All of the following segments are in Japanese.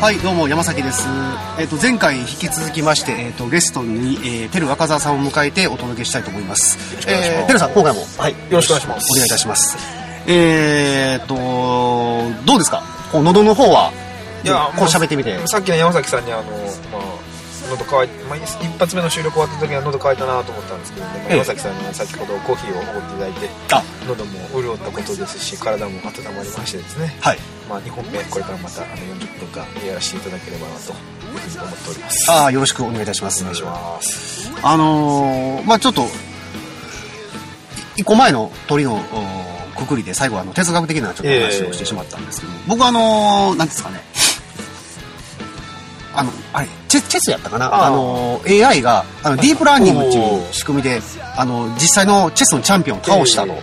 はい、どうも山崎です。えっ、と前回引き続きまして、えっ、とゲストに、えー、テル若沢さんを迎えてお届けしたいと思います。えー、テルさん今回もはい、よろしくお願いしますお願いいたします。えっ、とどうですか？こう喉の方は、いやこう喋ってみて。さっきの山崎さんにあの、まあ、喉乾いて、まあ、一発目の収録終わった時には喉乾いたなと思ったんですけどね、山崎さんには先ほどコーヒーをおごっていただいてあ、喉も潤ったことですし体も温まりましてですね、はい。まあ、2本目これからまたあの40分間やらせていただければなというふうに思っております。あーよろしくお願いいたします。お願いします。あのーまあちょっと、い一個前の鳥のおくくりで最後あの哲学的なちょっと話をしてしまったんですけど、僕はあのーなんですかね、あの、あれ、チェチェスやったかな？ああーのー AI が、あの、ディープラーニングっていう仕組みで、あの、実際のチェスのチャンピオンを倒したと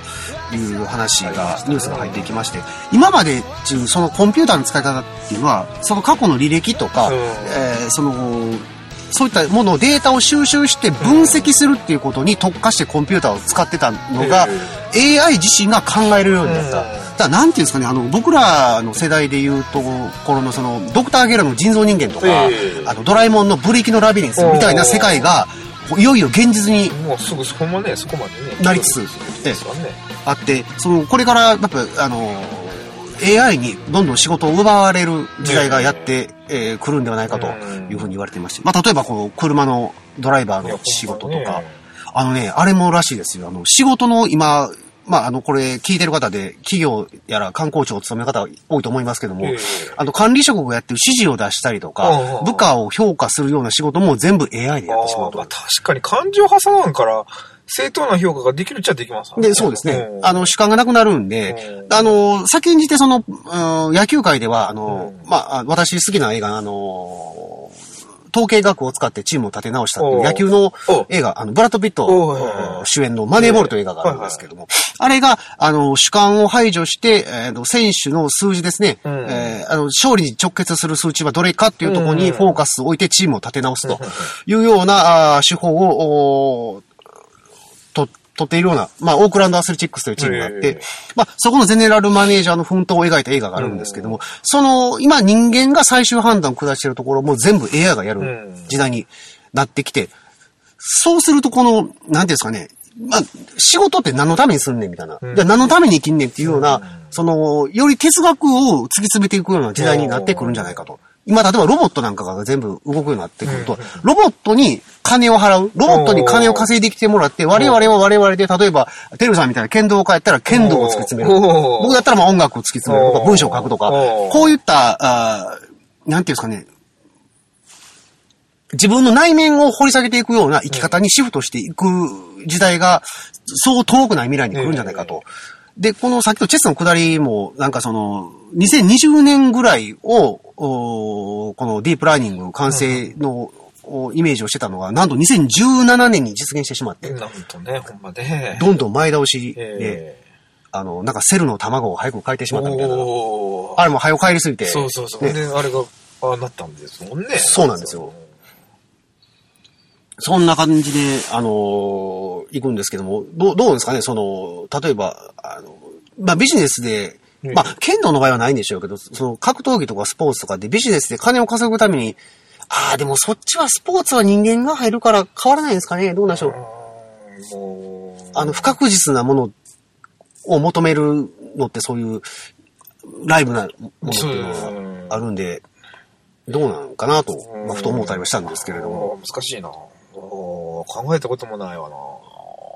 いう話が、ニュースが入ってきまして、今までそのコンピューターの使い方っていうのは、その過去の履歴とか、うん。えーその、そういったものをデータを収集して分析するっていうことに特化してコンピューターを使ってたのが、AI 自身が考えるようになった。うん。だからなんていうんですかね、あの、僕らの世代で言うところのその、ドクター・ゲラの人造人間とか、ええ。あの、ドラえもんのブリキのラビリンスみたいな世界が、いよいよ現実にもうすぐそこまでそこまでねなりつつですからねあって、その、これから、やっぱ、あの、AI にどんどん仕事を奪われる時代がやって、えー来るんではないかというふうに言われていまして、まあ、例えばこの車のドライバーの仕事とか。あのね、あれもらしいですよ。あの、仕事の今、まあ、あの、これ聞いてる方で、企業やら観光庁を務める方多いと思いますけども、ええ。あの、管理職がやってる指示を出したりとあかあ、部下を評価するような仕事も全部 AI でやってしまうと。確かに感情挟まんから正当な評価ができるっちゃできますわ。ねで、そうですね。う。ん。あの、主観がなくなるんで、うん。あの、先んじてその、うん野球界では、あの、うん。まあ、あ私好きな映画、あの、統計学を使ってチームを立て直したっていう野球の映画、あの、ブラッド・ピット主演のマネーボールという映画があるんですけども、あれが、あの、主観を排除して、えーと選手の数字ですね、うん。えーあの、勝利に直結する数値はどれかっていうところにうん。フォーカスを置いてチームを立て直すというような、あー手法を、おと、取っているような、まあ、オークランドアスレチックスというチームがあって、ええ。まあ、そこのゼネラルマネージャーの奮闘を描いた映画があるんですけども、その、今人間が最終判断を下しているところも全部 AI がやるうん。時代になってきて、そうするとこの、なんていうんですかね、まあ、仕事って何のためにすんねんみたいな。うん。じゃあ何のために生きんねんっていうような、その、より哲学を突き詰めていくような時代になってくるんじゃないかと。今、例えばロボットなんかが全部動くようになってくると、ロボットに金を払う。ロボットに金を稼いできてもらって、我々は我々で、例えば、テルさんみたいな剣道家やったら剣道を突き詰める。僕だったらまあ音楽を突き詰めるとか、文章を書くとか。こういった、あーなんていうんですかね、自分の内面を掘り下げていくような生き方にシフトしていく時代が、そう遠くない未来に来るんじゃないかと。で、このさっきのチェスの下りも、なんかその、2020年ぐらいを、おこのディープラーニング完成の、おイメージをしてたのが、なんと2017年に実現してしまって、なんとねほんまね。どんどん前倒しで、えあの、なんかセルの卵を早く変えてしえまったみたいな。あれも早く帰りすぎて。そうそうそう、ね。であれがああなったんですもんね。そうなんですよそんな感じで、あのー行くんですけども、どう、どうですかね、その、例えば、あの、まあ、ビジネスで、うんまあ、剣道の場合はないんでしょうけど、その、格闘技とかスポーツとかでビジネスで金を稼ぐために、ああ、でもそっちはスポーツは人間が入るから変わらないんですかねどうなんでしょう。あの、不確実なものを求めるのってそういう、ライブなものっていうのがあるんで、どうなんかなと、まあ、ふと思ったりはしたんですけれども。難しいな考えたこともないわな。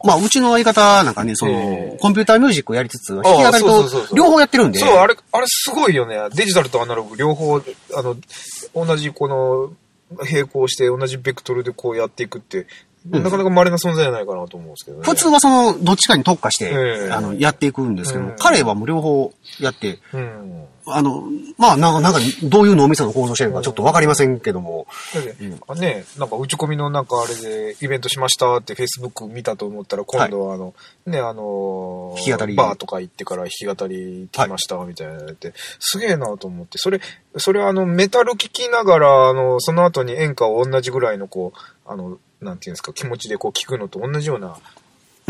まあ、うちの相方なんかね、その、ええ。コンピューターミュージックをやりつつ、弾き語りと両方やってるんで、そう、あれ、あれすごいよね。デジタルとアナログ両方、あの、同じこの、並行して同じベクトルでこうやっていくって、うんなかなか稀な存在じゃないかなと思うんですけどね。普通はその、どっちかに特化して、ええ。あの、やっていくんですけども、うん彼はもう両方やって、うん。あの、まあ、なんか、どういう脳みその構造してるのかちょっとわかりませんけども、だってあね、なん。か打ち込みのなんかあれでイベントしましたって Facebook 見たと思ったら今度はあの、ね、あのー弾き語り。バーとか行ってから弾き語り行ってきましたみたいなって、すげえなと思って、それ、それはあのメタル聴きながら、あの、その後に演歌を同じぐらいのこう、あの、なんていうんですか、気持ちでこう聴くのと同じような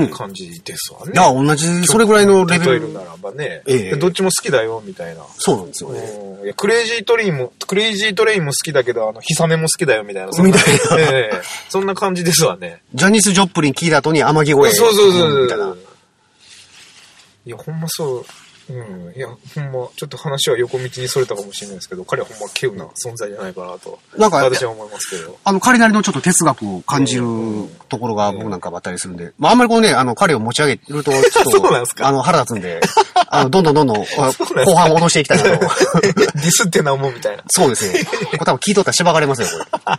感じですわね。いや、同じ、それぐらいのレベル。例えるならばね、ええどっちも好きだよ、みたいな。そうなんですよね。うんいやクレイジートレインも、クレイジートレインも好きだけど、あの、ヒサメも好きだよ、みたいな。そんみたいなええそんな感じですわね。ジャニス・ジョップリン聞いた後に天城越え。そうそうそうみたいなそう。。いや、ほんまそう。うん。いや、ほんま、ちょっと話は横道にそれたかもしれないですけど、彼はほんま稀有な存在じゃないかなと。なんか私は思いますけど。あの、彼なりのちょっと哲学を感じるところが僕なんかばったりするんで、まあ、あんまりこのね、あの、彼を持ち上げると、ちょっと、そうなんですか？あの、腹立つんで、あの、どんどんどんどん、後半戻していきたいなと。ディスってな思うみたいな。そうですね。これ多分聞いとったらしばかれますよ、これ。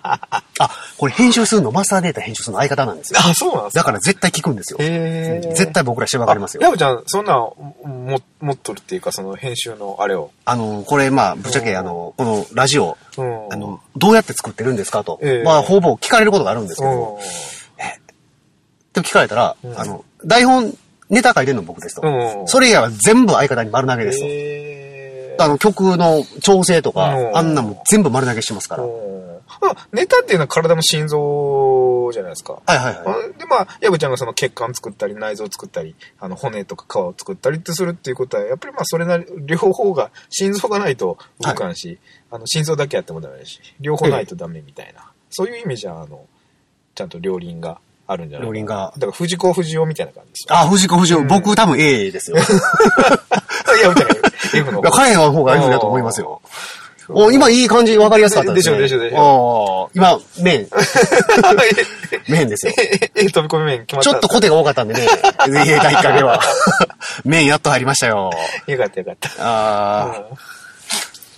あ、これ編集するの、マスターデータ編集するの相方なんですよ。あ、そうなんですか？だから絶対聞くんですよ。へー絶対僕らしばかれますよ。やぶちゃん、そんな、も、持っとるっていうか、その編集のあれを。あの、これ、まあ、ぶっちゃけ、あの、このラジオ、うん。あの、どうやって作ってるんですかとええ。まあ、ほぼ聞かれることがあるんですけど、でも聞かれたら、うんあの、台本、ネタ書いてるの僕ですと。うん。それ以外は全部相方に丸投げですと。あの、曲の調整とかう、んあんなもん全部丸投げしてますから。ネタっていうのは体の心臓じゃないですか。はいはい。あで、まあ、ヤブちゃんがその血管作ったり、内臓作ったり、あの、骨とか皮を作ったりってするっていうことは、やっぱりまあ、それなり、両方が、心臓がないと動かんし、あの、心臓だけやってもダメだし、両方ないとダメみたいな。そういう意味じゃ、あの、ちゃんと両輪があるんじゃない両輪がだから、藤子不二雄みたいな感じですよ。あ、藤子不二雄、うん僕多分 A ですよ。いヤブちゃんが F のや方。彼の方が F だと思いますよ。お今いい感じ分かりやすかったですね。でしょでしょでしょ。今、麺、麺ですよ。え、飛び込み面決まったちょっとコテが多かったんでね。第1回目は。麺やっと入りましたよ。よかったよかった。あうんー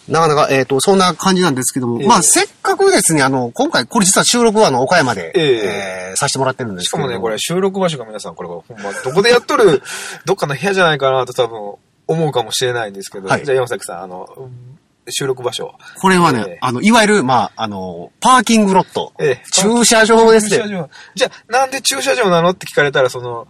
なかなか、えっ、と、そんな感じなんですけども、ええまあ、せっかくですね、あの、今回、これ実は収録はあの、岡山で、えええーさせてもらってるんですけどしかもね、これ収録場所が皆さん、これはほんま、どこでやっとる、どっかの部屋じゃないかなと多分思うかもしれないんですけど、はいじゃあ山崎さん、あの、うん収録場所。これはね、ええあの、いわゆる、まあ、あの、パーキングロット。ええ駐車場ですね。駐車場。じゃあ、なんで駐車場なの？って聞かれたら、その、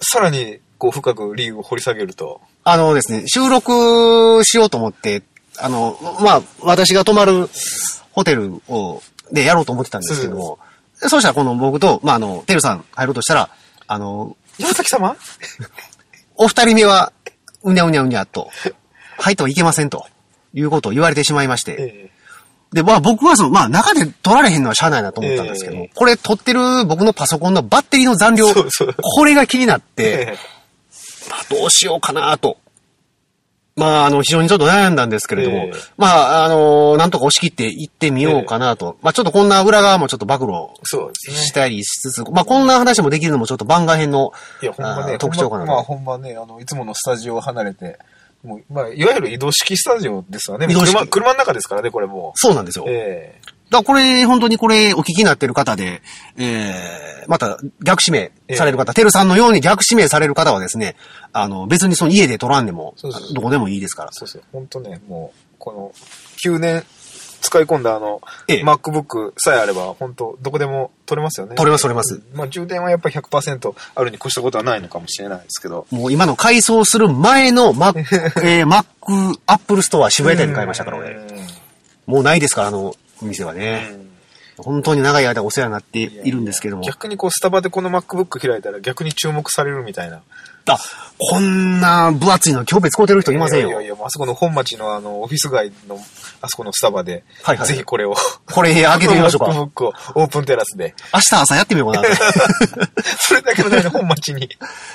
さらに、こう、深く理由を掘り下げると。あのですね、収録しようと思って、あの、まあ、私が泊まるホテルを、でやろうと思ってたんですけども、そうしたらこの僕と、まあ、あの、テルさん入ろうとしたら、あの、山崎様？お二人目は、うにゃうにゃうにゃと、入ってはいけませんと、いうことを言われてしまいまして、えで、まあ僕はその、まあ中で撮られへんのはしゃあないなと思ったんですけどこれ撮ってる僕のパソコンのバッテリーの残量、そうそう。これが気になっえて、まあどうしようかなと。まあ、あの、非常にちょっと悩んだんですけれども、ええまあ、あの、なんとか押し切って行ってみようかなと。まあ、ちょっとこんな裏側もちょっと暴露。したりしつつ、まあ、こんな話もできるのもちょっと番外編のいや、ほんまね、特徴かなままあ、ほんまね、あの、いつものスタジオを離れて、もう、まあ、いわゆる移動式スタジオですわね。移動式車、車の中ですからね、これもそうなんですよ。う。えだからこれ、本当にこれお聞きになってる方で、えー、また逆指名される方、テルさんのように逆指名される方はですね、あの、別にその家で撮らんでもそうそうそ、うどこでもいいですからえ。そうそう。ほんとね、もう、この、9年使い込んだあの、ええ MacBook さえあれば、本当どこでも撮れますよね。撮れます撮れますうんまあ、充電はやっぱり100%あるに越したことはないのかもしれないですけど。もう今の改装する前の Mac、えー、Mac、Apple Store 渋谷店で買いましたから、俺。うんもうないですから、あの店はね。本当に長い間お世話になっているんですけども。逆にこう、スタバでこの MacBook 開いたら逆に注目されるみたいな。あ、こんな分厚いの今日別使うてる人いませんよ。いやいやあそこの本町のあの、オフィス街の、あそこのスタバで、はいはいぜひこれを、これ開けてみましょうか。MacBook をオープンテラスで、明日朝やってみようかなと。それだけのために本町に。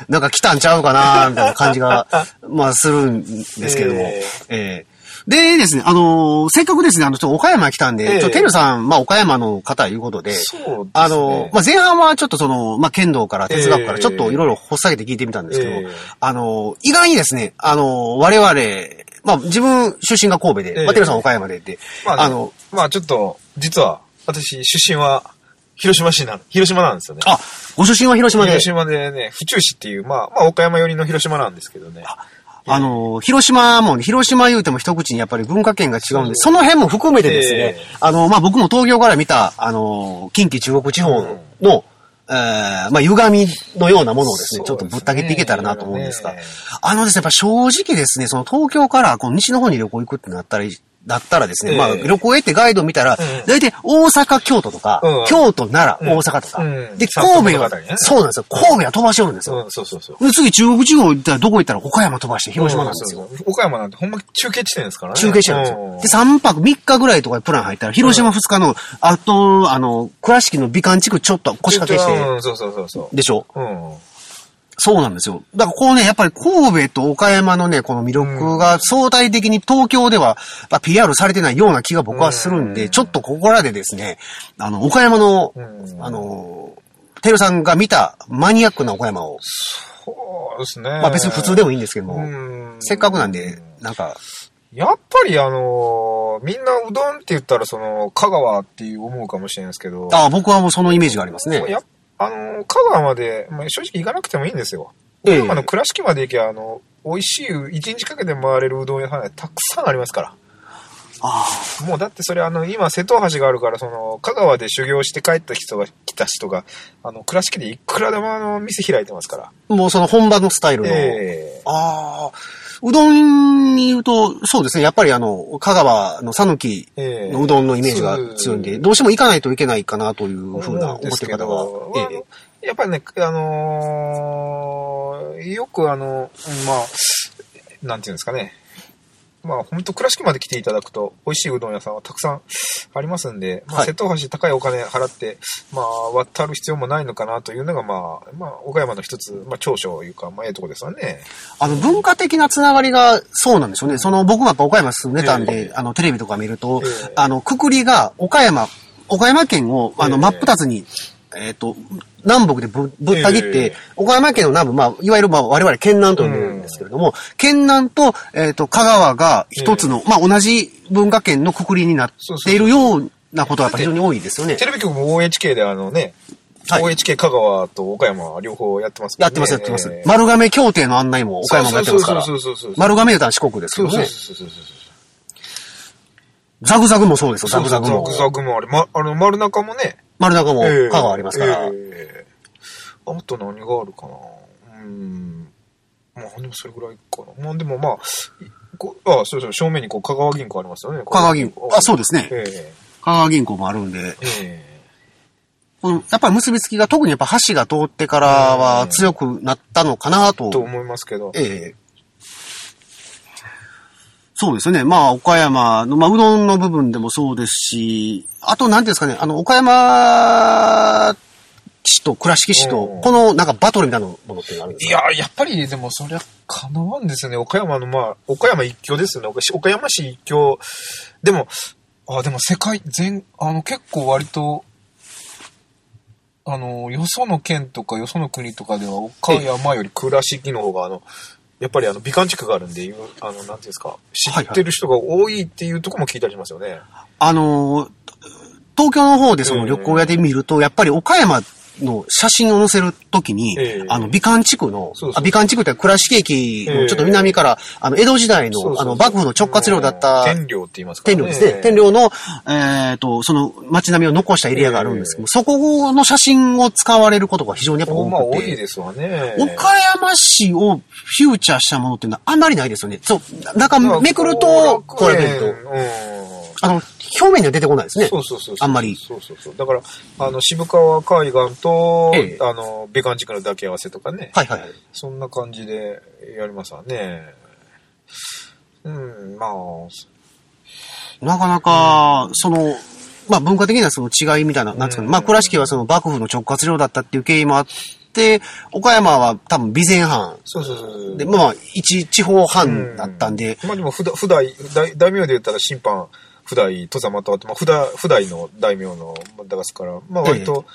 なんか来たんちゃうかなみたいな感じが、まあするんですけども。えええでですね、あのーせっかくですね、あの、ちょっと岡山来たんで、ええちょっとテルさん、まあ岡山の方いうことで、そうですね。あのーまあ前半はちょっとその、まあ剣道から哲学からええちょっといろいろ掘っ下げて聞いてみたんですけど、ええあのー意外にですね、あのー我々、まあ自分出身が神戸で、ええまあテルさん岡山でって、まあ、あの、まあちょっと、実は、私、出身は、広島市なの、広島なんですよね。あ、ご出身は広島で広、島でね、府中市っていう、まあ、まあ、岡山寄りの広島なんですけどね。あのー、広島もね、広島言うても一口にやっぱり文化圏が違うんで、その辺も含めてですね、ええ。あのー、まあ、僕も東京から見た、あのー、近畿中国地方の、えーまあ、歪みのようなものをですね、ちょっとぶった切っていけたらなと思うんですが、あのですね、やっぱ正直ですね、その東京からこの西の方に旅行行くってなったりだったらですね、ええまあ旅行へってガイド見たら、うん大体大阪、京都とか、うん京都、奈良、うん大阪とか。うんで、神戸は、ねそうなんですよ。神戸は飛ばしおるんですよ。うん、そうそうそう。で次中国地方行ったらどこ行ったら岡山飛ばして広島なんですよ。うんそうそう岡山なんてほんま中継地点ですからね。中継してるんですうよ。で、3泊3日ぐらいとかでプラン入ったら、広島2日の、あと、あの、倉敷の美観地区ちょっと腰掛けして、うん、そうそうそうそでしょ？う。うん。そうなんですよ。だからこうね、やっぱり神戸と岡山のね、この魅力が相対的に東京では、まあ、PR されてないような気が僕はするんで、うん。ちょっとここらでですね、あの、岡山の、うん。あの、テルさんが見たマニアックな岡山を、そうですね。まあ別に普通でもいいんですけども、うん。せっかくなんで、なんか、やっぱりあのーみんなうどんって言ったらその、香川っていう思うかもしれないですけど、あ僕はもうそのイメージがありますね。やあのー香川まで、まあ、正直行かなくてもいいんですよ。ええ岡山の倉敷まで行けば、あの、美味しい、一日かけて回れるうどん屋さんがたくさんありますから。あもうだってそれあの、今瀬戸橋があるから、その、香川で修行して帰った人が、来た人が、あの、倉敷でいくらでもあの、店開いてますから。あ、もうその本場のスタイルの、ええ。ああ、うどんに言うと、そうですね、やっぱりあの、香川の讃岐ええ。のうどんのイメージが強いんで、どうしても行かないといけないかなというふうな思ってる方が。まあええ。やっぱりね、あのーよくあの、うんまあ、なんていうんですかね。まあ、本当倉敷まで来ていただくと、美味しいうどん屋さんはたくさんありますんで、まあ、はい。瀬戸橋高いお金払って、まあ、渡る必要もないのかなというのが、まあ、まあ、岡山の一つ、まあ、長所というか、まあ、ええとこですわね。あの、文化的なつながりがそうなんでしょうね。その、僕もやっぱ岡山住んでたんで、ええ。あの、テレビとか見ると、ええ。あの、くくりが岡山、岡山県を、あの、ええ。真っ二つに、えっ、と、南北でぶぶった切って、ええ岡山県の南部、まあ、いわゆる、まあ、我々県南と呼んでるんですけれども、県南と、えっ、と、香川が一つの、まあ、同じ文化圏のくくりになっているようなことは非常に多いですよねテ。レビ局も OHK であのね、はい OHK 香川と岡山は両方やってますねやってます、やってますええ。丸亀協定の案内も岡山もやってますから。丸亀だったら四国ですけどね。ザグザグもそうですよ、ザグザグも。ザグザグもあれ、ま、あの、丸中もね。丸中もええ香川ありますから。ええあと何があるかなうん。まあ、でもそれぐらいかな。まあ、でもまあ、いこあそうそう、正面にこう、香川銀行ありますよね。香川銀行あそうですねえ香川銀行もあるんで、ええこのやっぱり結びつきが特にやっぱ橋が通ってからは強くなったのかなと。えと思いますけど。ええそうですよね。まあ、岡山の、まあ、うどんの部分でもそうですし、あと、なんですかね、あの、岡山市と倉敷市とう、んこの、なんかバトルみたいなものってあるんですいかや、やっぱり、でもそりゃ、かなわんですよね。岡山の、まあ、岡山一強ですよね。岡岡山市一強。でも、あ、でも世界全、あの、結構割と、あの、よその県とかよその国とかでは、岡山より倉敷の方が、あの、やっぱりあの、美観地区があるんで、いうあの、なんていうんですか、知ってる人が多いっていうところも聞いたりしますよね。あのー、東京の方でその旅行屋で見ると、やっぱり岡山の写真を載せるときに、ええ。あの、美観地区の、そうそう。あ美観地区って倉敷駅のちょっと南から、あの、江戸時代の、あの、幕府の直轄領だった、天領って言いますから天領ですね。天領の、えっ、と、その街並みを残したエリアがあるんですけど、そこの写真を使われることが非常にやっぱ多まあ、多くて、いですわね。岡山市をフューチャーしたものっていうのはあんまりないですよね。そう、なんかめくると、これ見ると、うん。あの、表面には出てこないですね。そうそうそう。あんまりそうそうそう。だから、あの、渋川海岸と、ええあの、美観地区の抱き合わせとかね。はいはいはい。そんな感じでやりますわね。うん、まあ、なかなか、その、まあ文化的なその違いみたいな、なんですかね。まあ倉敷はその幕府の直轄領だったっていう経緯もあって、岡山は多分備前藩そうそうそう。で、まあ一地方藩だったんで、まあでも、ふだ、ふだい、大大名で言ったら審判、ふだい、戸様とあって、まあ、ふだ、ふだいの大名の、だから、まあ割と、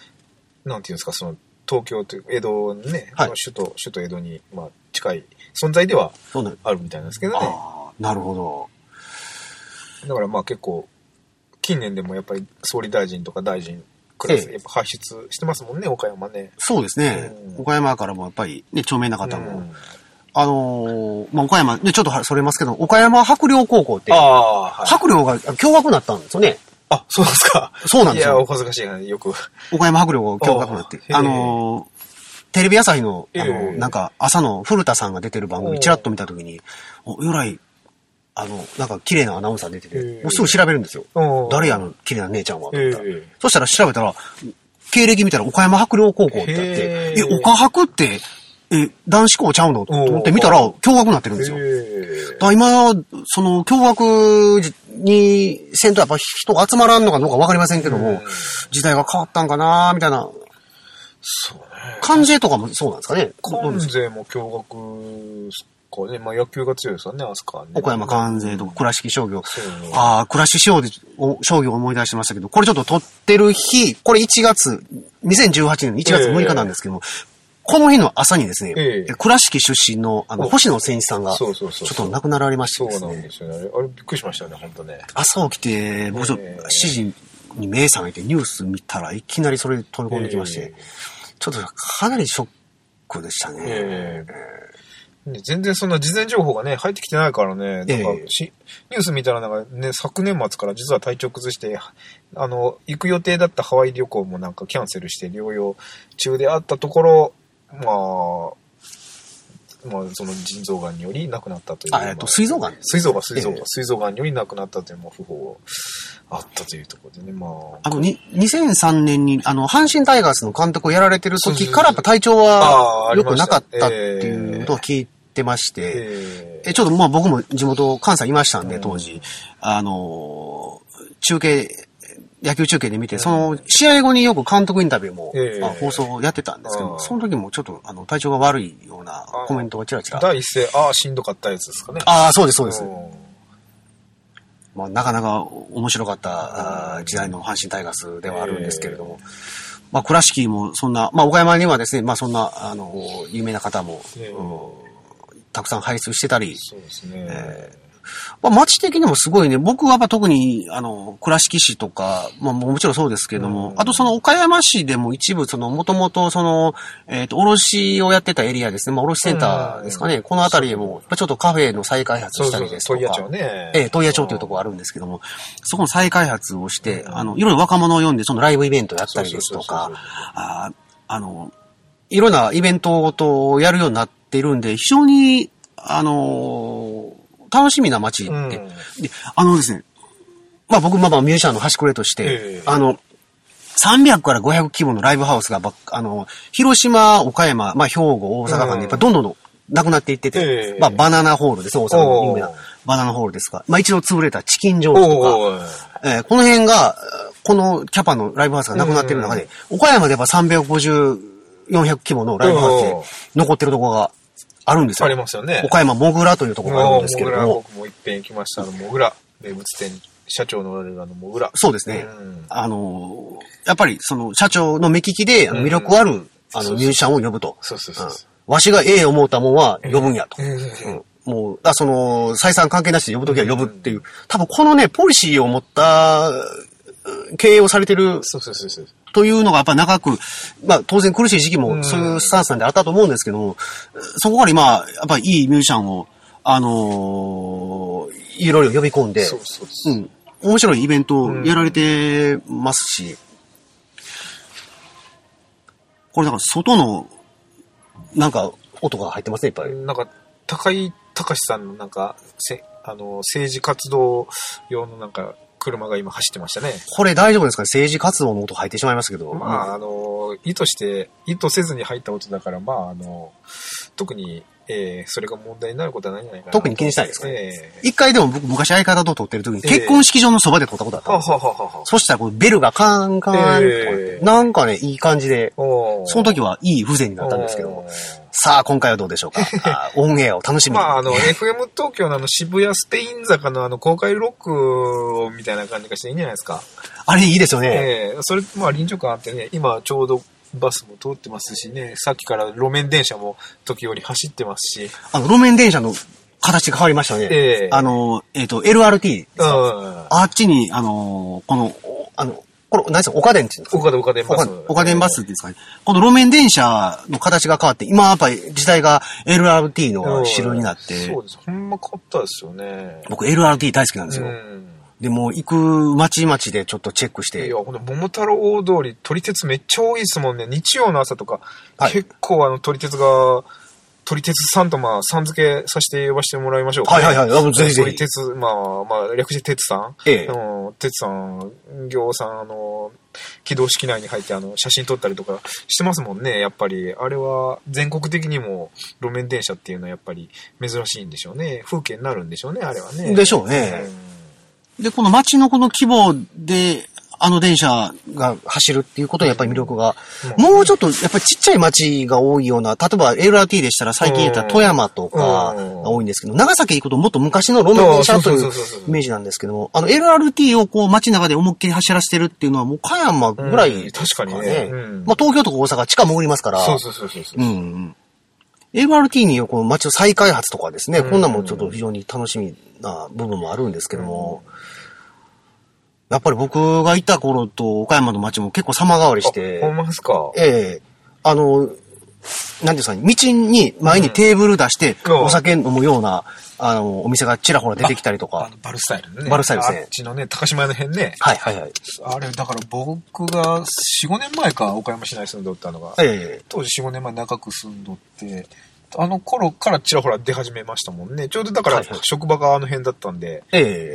なんていうんですか、その、東京という、江戸にね、はい首都、首都江戸に、まあ、近い存在ではあるみたいなんですけどね。ああ、なるほど。だからまあ結構、近年でもやっぱり総理大臣とか大臣クラス、ええやっぱ発出してますもんね、岡山ね。そうですね。うん岡山からもやっぱりね、著名な方も。うんあのーまあ岡山、ね、ちょっとそれますけど、岡山白陵高校って、ああ、はい。白陵が共学になったんですよね。あ、そうですか。そうなんですよいや、お恥ずかしいな、よく。岡山白陵が共学になって。ああのーテレビ朝日の、あのええなんか、朝の古田さんが出てる番組、おうちらっと見たときに、お、由来、あの、なんか綺麗なアナウンサー出てて、もうすぐ調べるんですよ。うん誰やの綺麗な姉ちゃんは。そしたら調べたら、経歴見たら岡山白陵高校ってあって、え、岡白って、え、男子校ちゃうの？と思って見たら、驚愕になってるんですよ。えだ今、その、共学にせんとやっぱ人が集まらんのかどうかわかりませんけども、うん時代が変わったんかなみたいな。そうね。関税とかもそうなんですかね関税も驚愕かね。まあ野球が強いですよね、あそこはね。岡山関税とか倉敷商業。ああ、倉敷商業お商業を思い出してましたけど、これちょっと撮ってる日、これ1月、2018年の1月6日なんですけども、この日の朝にですね、ええ。倉敷出身のあのお。星野千一さんが、ちょそうそうそう。っと亡くなられましてそうですね、なんですよね。あれ、びっくりしましたよね、本当ね。朝起きて、僕ちょっとええ。7時に目覚めてニュース見たらいきなりそれ飛び込んできまして、ええ。ちょっとかなりショックでしたね。え全然そんな事前情報がね、入ってきてないからね、なんかええ。し、ニュース見たらなんかね、昨年末から実は体調崩して、あの、行く予定だったハワイ旅行もなんかキャンセルして療養中であったところ、まあ、まあ、その腎臓がんにより亡くなったという。あえっと膵臓がん。膵臓がん、膵臓がん。ええ、膵臓がんにより亡くなったという、まあ、不法があったというところでね、まあ。あの、に、2003年に、あの、阪神タイガースの監督をやられてる時から、やっぱ体調は良くなかったっていうことを聞いてまして、ええ、ちょっとまあ僕も地元関西いましたんで、うん当時、あのー中継、野球中継で見て、その、試合後によく監督インタビューも、ええ。あ放送やってたんですけど、うんその時もちょっと、あの、体調が悪いようなコメントがちらちら。第一声、ああ、しんどかったやつですかね。ああ、そうです、そうです。ん。まあ、なかなか面白かった時代の阪神タイガースではあるんですけれども、まあ、倉敷もそんな、まあ、岡山にはですね、まあ、そんな、あの、有名な方も、ええ。うんたくさん輩出してたり、そうですね。えまあ、町的にもすごいね、僕は特に、あの、倉敷市とか、まあ、もちろんそうですけども、うん。あとその岡山市でも一部、その、もともと、その、えっ、と、卸をやってたエリアですね、まあ、卸センターですかね、うんこの辺りでも、ちょっとカフェの再開発そうそうそうしたりですとか、問屋町ね。ええ、問屋町というところがあるんですけども、そこの再開発をして、あの、いろいろ若者を呼んで、そのライブイベントやったりですとか。そうそうそうそう、ああの、いろんなイベントをやるようになっているんで、非常に、あの、楽しみな街って、うん。で、あのですね、まあ僕、まあまあミュージシャンの端くれとして、ええ。あの、300から500規模のライブハウスがあの、広島、岡山、まあ兵庫、大阪間で、やっぱどんどんなくなっていってて、ええ。まあバナナホールです、大阪の有名なバナナホールですが、まあ一度潰れたチキンジョーズとか、えーこの辺が、このキャパのライブハウスがなくなっている中で、岡山でやっぱ350、400規模のライブハウスで残ってるところがあるんですよ。ありますよね。岡山もぐらというところがあるんもう、ですけれども、僕もいっぺん行きました。あの、もぐら、名物店、社長のおられるあの、もぐら。そうですね。うんあのー、やっぱりその社長の目利きであのうん魅力ある、あのそうそうミュージシャンを呼ぶと。そうそうそううんわしがええ思ったもんは呼ぶんやと。うんうんもう、だその、採算関係なしで呼ぶときは呼ぶっていう、多分このね、ポリシーを持ったうん経営をされてるそうそうそうそう。というのがやっぱ長く、まあ当然苦しい時期うんもそういうスタンスなんであったと思うんですけども、そこから今、やっぱりいいミュージシャンを、あのーいろいろ呼び込んで、そうそうそうう。ん、面白いイベントをやられてますし、これだから外の、なんか音が入ってますね、いっぱい。なんか、高井隆さんのなんか、せあの、政治活動用のなんか、車が今走ってましたね。これ大丈夫ですかね？政治活動の音入ってしまいましたけど。まあ、あの、意図して、意図せずに入った音だから、まあ、あの、特に、えーそれが問題になることはないんじゃないかな。特に気にしないですか？ねえ一回でも僕昔相方と撮ってる時にええ結婚式場のそばで撮ったことあったんですよ。はははは。そしたらこのベルがカーンカーンって、ええなんかね、いい感じで、その時はいい風情になったんですけどさあ、今回はどうでしょうか？あオンエアを楽しみに。まあ、あの、FM 東京のあの、渋谷スペイン坂のあの、公開ロックをみたいな感じがしていいんじゃないですか？あれいいですよね。ええそれ、まあ、臨場感あってね、今ちょうどバスも通ってますしね、さっきから路面電車も時折走ってますし、あの、路面電車の形が変わりましたね。ええあの、えっ、と、LRT。あっちに、あの、この、おあの、これ、何ですか岡電っていうんですか？岡田岡田バス。岡岡電バスですかね。この路面電車の形が変わって、今やっぱり時代が LRT の主流になってそ、うです。ほんま変わったですよね。僕 LRT 大好きなんですよ。うん。で、もう行く町々でちょっとチェックしていや、、ほんと、桃太郎大通り、撮り鉄めっちゃ多いですもんね。日曜の朝とか、はい結構あの、撮り鉄が、撮り鉄さんとまあ、さん付けさせて呼ばせてもらいましょうか、はいはいはいぜひぜひ撮り鉄、まあ、まあ、略して鉄さん。ええうん鉄さん、行さん、あの、起動式内に入って、あの、写真撮ったりとかしてますもんね、やっぱり。あれは、全国的にも、路面電車っていうのはやっぱり珍しいんでしょうね。風景になるんでしょうね、あれはね。でしょうねうんで、この街のこの規模で、あの電車が走るっていうことはやっぱり魅力が、うんもうちょっとやっぱりちっちゃい街が多いような、例えば LRT でしたら最近言った富山とかうんが多いんですけど、長崎行くともっと昔の路面電車というイメージなんですけども、あの LRT をこう街の中で思いっきり走らせてるっていうのはもう岡山ぐらいですかね。うん確かにねうんまあ東京とか大阪地下潜りますから、そうそうそうそうそう。うんうん。LRT によるこの街の再開発とかですね、うんこんなんもちょっと非常に楽しみな部分もあるんですけども、やっぱり僕がいた頃と岡山の街も結構様変わりしあてほ、んまですか？ええあの、なんていうんですかね、道に前にテーブル出してうんお酒飲むような、あの、お店がちらほら出てきたりとか。バルスタイルね。バルスタイルですねあっちのね、高島屋の辺ね。はいはいはい。あれ、だから僕が4、5年前か、岡山市内住んどったのが、ええ当時4、5年前長く住んどって、あの頃からちらほら出始めましたもんね。ちょうどだから職場があの辺だったんで、えええ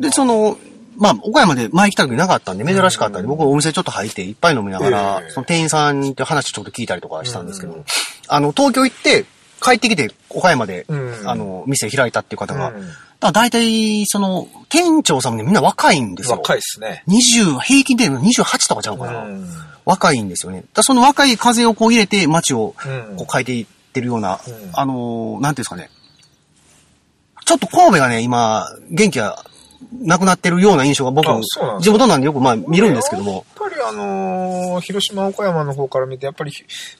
で、その、まあ、岡山で前来た時なかったんで珍しかったんで、僕お店ちょっと入っていっぱい飲みながら、ええその店員さんに話ちょっと聞いたりとかしたんですけど、あの、東京行って、帰ってきて岡山で、うんあの、店開いたっていう方が、うんだ大体、その、店長さんもね、みんな若いんですよ。若いっすね。20、平均で28とかちゃううかな。ん。若いんですよね。だその若い風をこう入れて街をうんこう変えていってるような、うんあのーなんていうんですかね。ちょっと神戸がね、今、元気がなくなってるような印象が僕地元なんでよくまあ見るんですけども、やっぱりあのー広島、岡山の方から見て、やっぱり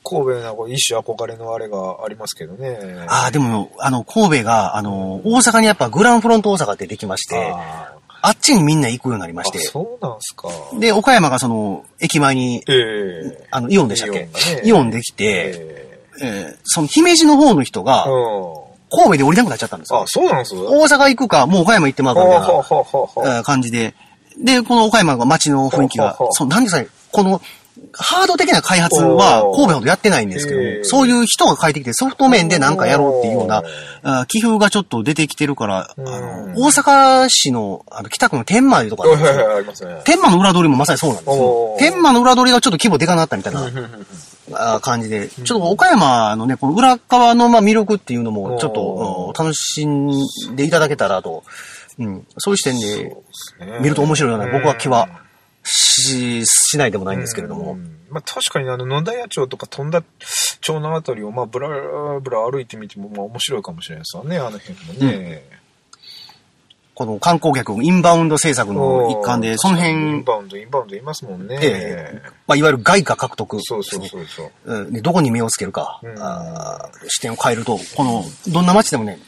神戸の一種憧れのあれがありますけどね。ああ、でも、あの、神戸が、あの、大阪にやっぱグランフロント大阪ってできまして、ああっちにみんな行くようになりまして、そうなんすか。で、岡山がその、駅前に、ええ。あの、イオンでしたっけ？イオンできて、ええ。ーその姫路の方の人がえ、うん。神戸で降りなくなっちゃったんですよあ、。そうなんすは大阪行くか、もう岡山行ってまうかみたいな。感じで。で、この岡山が街の雰囲気がほうほうほう、そう、なんですかね、この、ハード的な開発はおー神戸ほどやってないんですけども、へーそういう人が帰ってきてソフト面でなんかやろうっていうようなおー、あー気風がちょっと出てきてるから、あうんの、大阪市の、あの、北区の天満いうとこあはいはいるんですよ。はい、ありますね。天満の裏通りもまさにそうなんですよお。ー天満の裏通りがちょっと規模でかなったみたいなうんうんうんあー感じで、ちょっと岡山のね、この裏側のまあ魅力っていうのも、ちょっと楽しんでいただけたらと、うん、そういう視点で見ると面白いような僕は気はし、しないでもないんですけれども。うん。まあ確かにあの野田屋町とか富田町のあたりをまあブラブラ歩いてみてもまあ面白いかもしれないですわね、あの辺もね。この観光客インバウンド政策の一環で、そのイン辺、バウンド、インバウンドいますもんね。えまあ、いわゆる外貨獲得ですそうね。そうそうそう。うんでどこに目をつけるか、うんあー視点を変えると、この、どんな街でもね、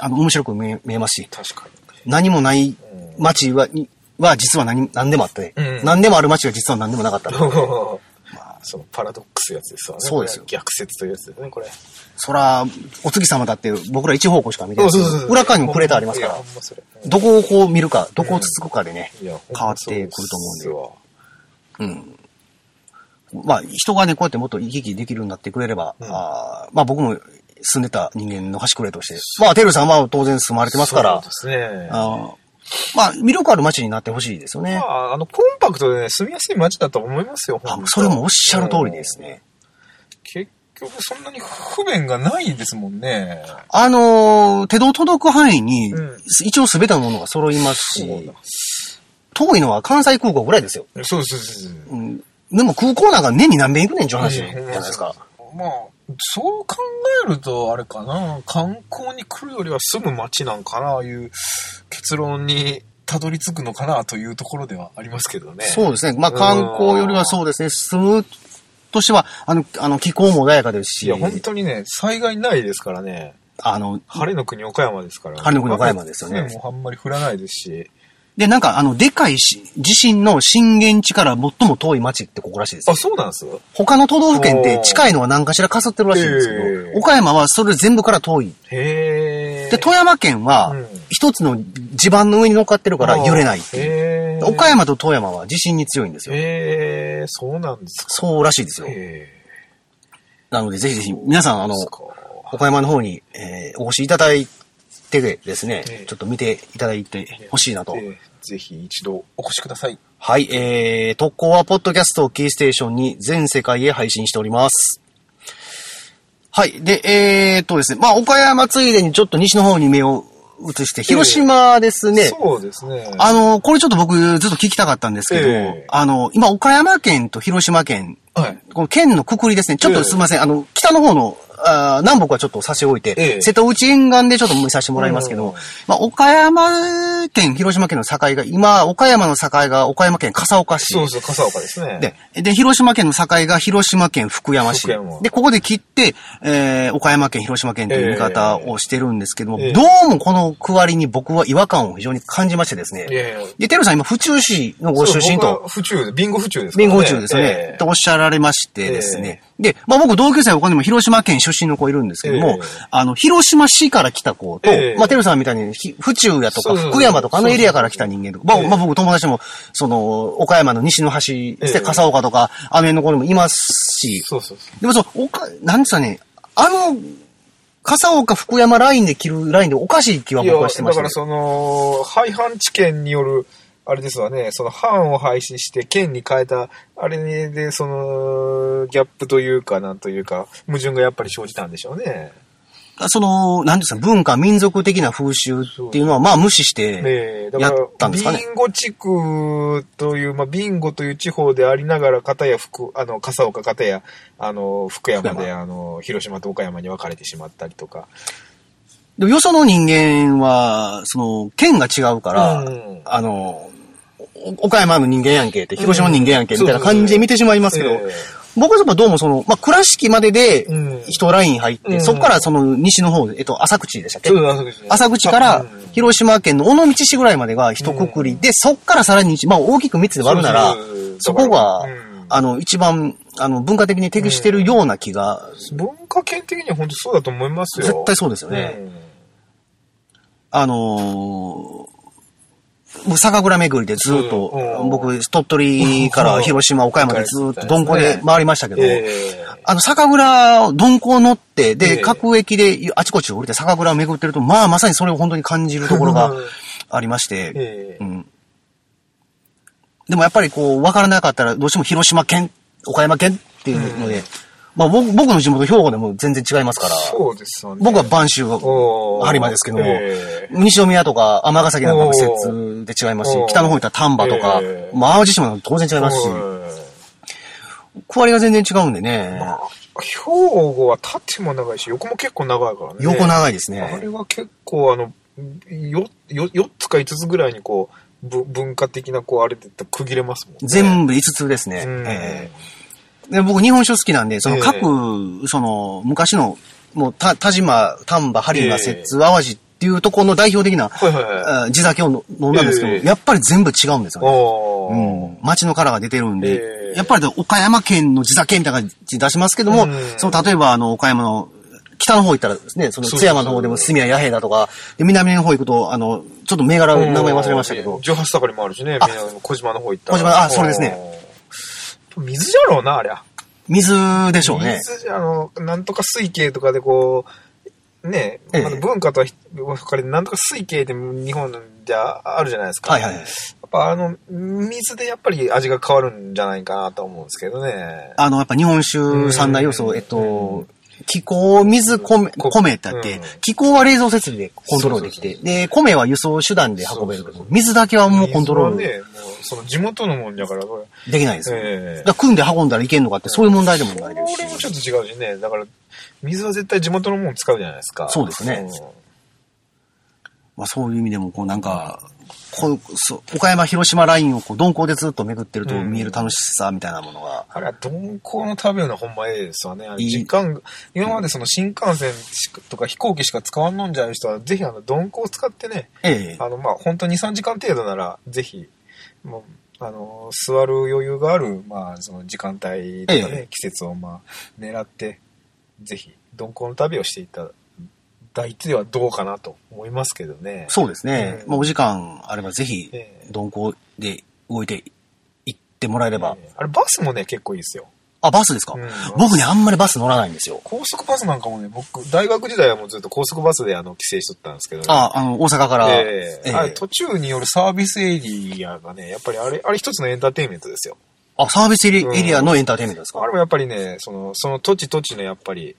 あの、面白く見え見えますし、確かに。何もない街は、には実は何、何でもあって、うん何でもある街は実は何でもなかった。そのパラドックスやつですわね。そうですよ。逆説というやつですね、これ。そら、お月様だって僕ら一方向しか見てない。ですけど、裏側にもプレートありますから。どこをこう見るか、どこをつつくかでね、変わってくると思うんで。うん。まあ、人がね、こうやってもっと行き来できるようになってくれれば、うん。あーまあ僕も住んでた人間の端くれとして、まあ、テルさんは当然住まれてますから、そうですね。あーまあ、魅力ある街になってほしいですよね。まあ、あの、コンパクトでね、住みやすい街だと思いますよ、あそれもおっしゃる通りですね。結局、そんなに不便がないですもんね。あのー手の届く範囲にうん、一応全てのものが揃いますしだ、遠いのは関西空港ぐらいですよ。そうそうそうそう。うん。でも空港なんか年に何遍行くねん話じゃないですか。。まあ、そう考えると、あれかな、観光に来るよりは住む街なんかな、いう結論にたどり着くのかなというところではありますけどね。そうですね。まあ観光よりはそうですね。住むとしては、あの、あの気候も穏やかですし、いや、本当にね、災害ないですからね。あの、晴れの国岡山ですから。晴れの国岡山ですよねもうあんまり降らないですし。で、なんかあの、でかいし地震の震源地から最も遠い町ってここらしいですあ、よ。そうなんです他の都道府県って近いのは何かしらかすってるらしいんですけへど、ー岡山はそれ全部から遠い。へえ。で、富山県はうん一つの地盤の上に乗っかってるから揺れないっていう。岡山と富山は地震に強いんですよ。へえ、そうなんですか。そうらしいですよ。へなので、ぜひぜひ、皆さん、あの、岡山の方に、えーお越しいただいてですね、ええちょっと見ていただいてほしいなと。えーぜひ一度お越しください。はい、えー、特攻はポッドキャストをキーステーションに全世界へ配信しております。はい。で、えーっとですね、まあ、岡山ついでにちょっと西の方に目を移して、広島ですね。そうですね。あの、これちょっと僕ずっと聞きたかったんですけど、ええあの、今岡山県と広島県、はい。この県のくくりですね、ちょっええとすみません、あの、北の方の、南北はちょっと差し置いて、ええ瀬戸内沿岸でちょっと見させてもらいますけど、うんまあ、岡山県、広島県の境が、今、岡山の境が岡山県笠岡市。そうそう、笠岡ですね。で、で、広島県の境が広島県福山市。福山で、ここで切って、えー、岡山県、広島県という見方をしてるんですけども、ええどうもこの区割りに僕は違和感を非常に感じましてですね。で、テルさん今、府中市のご出身と、は府中で、ビンゴ府中ですからビンゴ中ですね、ええとおっしゃられましてですね。で、まあ僕同級生の子にも広島県出身の子いるんですけども、ええ。あの、広島市から来た子と、ええ。まあテルさんみたいにひ府中やとか福山とかあのエリアから来た人間とか、まあ僕友達も、その、岡山の西の端笠岡とか、あの辺の子にもいますし、そうそうそう。でもそう、おか、なんですかね、あの、笠岡福山ラインで切るラインでおかしい気は僕はしてました、ね。だからその、廃藩置県による、あれですわね、その藩を廃止して県に変えた、あれで、その、ギャップというか、なんというか、矛盾がやっぱり生じたんでしょうね。その、なんですか、文化、民族的な風習っていうのは、まあ無視して、やったんですかね。ビンゴ地区という、まあ、ビンゴという地方でありながら、片や福、あの、笠岡、片や、あの、福山福で、あの、広島と岡山に分かれてしまったりとか。でもよその人間は、その、県が違うから、うん。あの、お岡山の人間やんけって、広島の人間やんけみたいな感じで見てしまいますけど、ええ。僕はやっぱどうもその、まあ、倉敷まででうん、一ライン入って、うん。そこからその西の方で、えっと、浅口でしたっけ？そう浅口ね浅口からうん。広島県の尾道市ぐらいまでが一括りで、そっからさらに西、まあ大きく3つで割るならそこがあの、一番、あの、文化的に適してるような気が、文化圏的には本当そうだと思いますよ。絶対そうですよね。うん。あのー酒蔵巡りでずっと、うん。僕、鳥取から広島、岡山でずっと鈍行で回りましたけど、ええ。あの、酒蔵を鈍行乗って、えで、え各駅であちこち降りて酒蔵を巡ってると、まあ、まさにそれを本当に感じるところがありまして、ええ。うん。でもやっぱりこう、わからなかったら、どうしても広島県、岡山県っていうので、まあ僕僕の地元兵庫でも全然違いますから、そうですよね。僕は播州播磨ですけども、ええ。西宮とか尼崎なんかも季節で違いますし北の方行ったら丹波とか、ええ。まあ淡路島なんか当然違いますし、区割りが全然違うんでね、まあ、兵庫は縦も長いし、横も結構長いからね。横長いですあね。れは結構あの、よ、よ、4つか5つぐらいにこう、ぶ文化的なこう、あれで区切れますもんね。全部5つですね。うん。ええで僕日本酒好きなんで、そのええ。各、その昔の、もうた田島、丹波、播磨、ええ。摂津、淡路っていうところの代表的な、はいはいはい。あ地酒を飲飲んだんですけど、ええ。やっぱり全部違うんですよね。うん、町のカラーが出てるんで、ええ。やっぱり岡山県の地酒みたいな感じ出しますけども、うん。その例えばあの岡山の北の方行ったらですね、その津山の方でも住谷弥平だとか、で南の方行くと、あの、ちょっと銘柄の名前忘れましたけど、十八盛りもあるしね、小島の方行ったら。小島あそれですね。水じゃろうな、ありゃ。水でしょうね。水じゃ、あの、なんとか水系とかでこう、ね、ええまだ文化とは分かれて、なんとか水系って日本じゃあるじゃないですか。はいはいはい。やっぱあの、水でやっぱり味が変わるんじゃないかなと思うんですけどね。あの、やっぱ日本酒三大要素、うんえっと、気候、水、米、こ米ってあってうん、気候は冷蔵設備でコントロールできて、で、米は輸送手段で運べるけど、水だけはもうコントロールその地元のもんだから、これできないんですよ。ええだから組んで運んだらいけんのかって、そういう問題でもないですし。これもちょっと違うしね。だから、水は絶対地元のもん使うじゃないですか。そうですねまあそういう意味でも、こうなんか、こうそう岡山広島ラインをこう鈍行でずっと巡ってると見える楽しさみたいなものが、あれは鈍行の旅のほんまええですわね。時間、今までその新幹線とか飛行機しか使わんのんじゃない人は、ぜひあの鈍行を使ってね、ええあの、まあ、本当2、3時間程度なら、ぜひ、もう、あの、座る余裕がある、まあ、その時間帯とかね、ええ季節をまあ、狙って、ぜひ、鈍行の旅をしていただいてはどうかなと思いますけどね。そうですね。うんまあお時間あればぜひええ、鈍行で動いて行ってもらえれば。ええあれ、バスもね、結構いいですよ。あ、バスですか、うん僕ね、あんまりバス乗らないんですよ。高速バスなんかもね、僕、大学時代はもうずっと高速バスであの、帰省しとったんですけどね。あ、あの、大阪から。ええええあれ途中によるサービスエリアがね、やっぱりあれ、あれ一つのエンターテインメントですよ。あ、サービスエリアのエンターテインメントですか、あれもやっぱりね、その、その土地土地のやっぱり、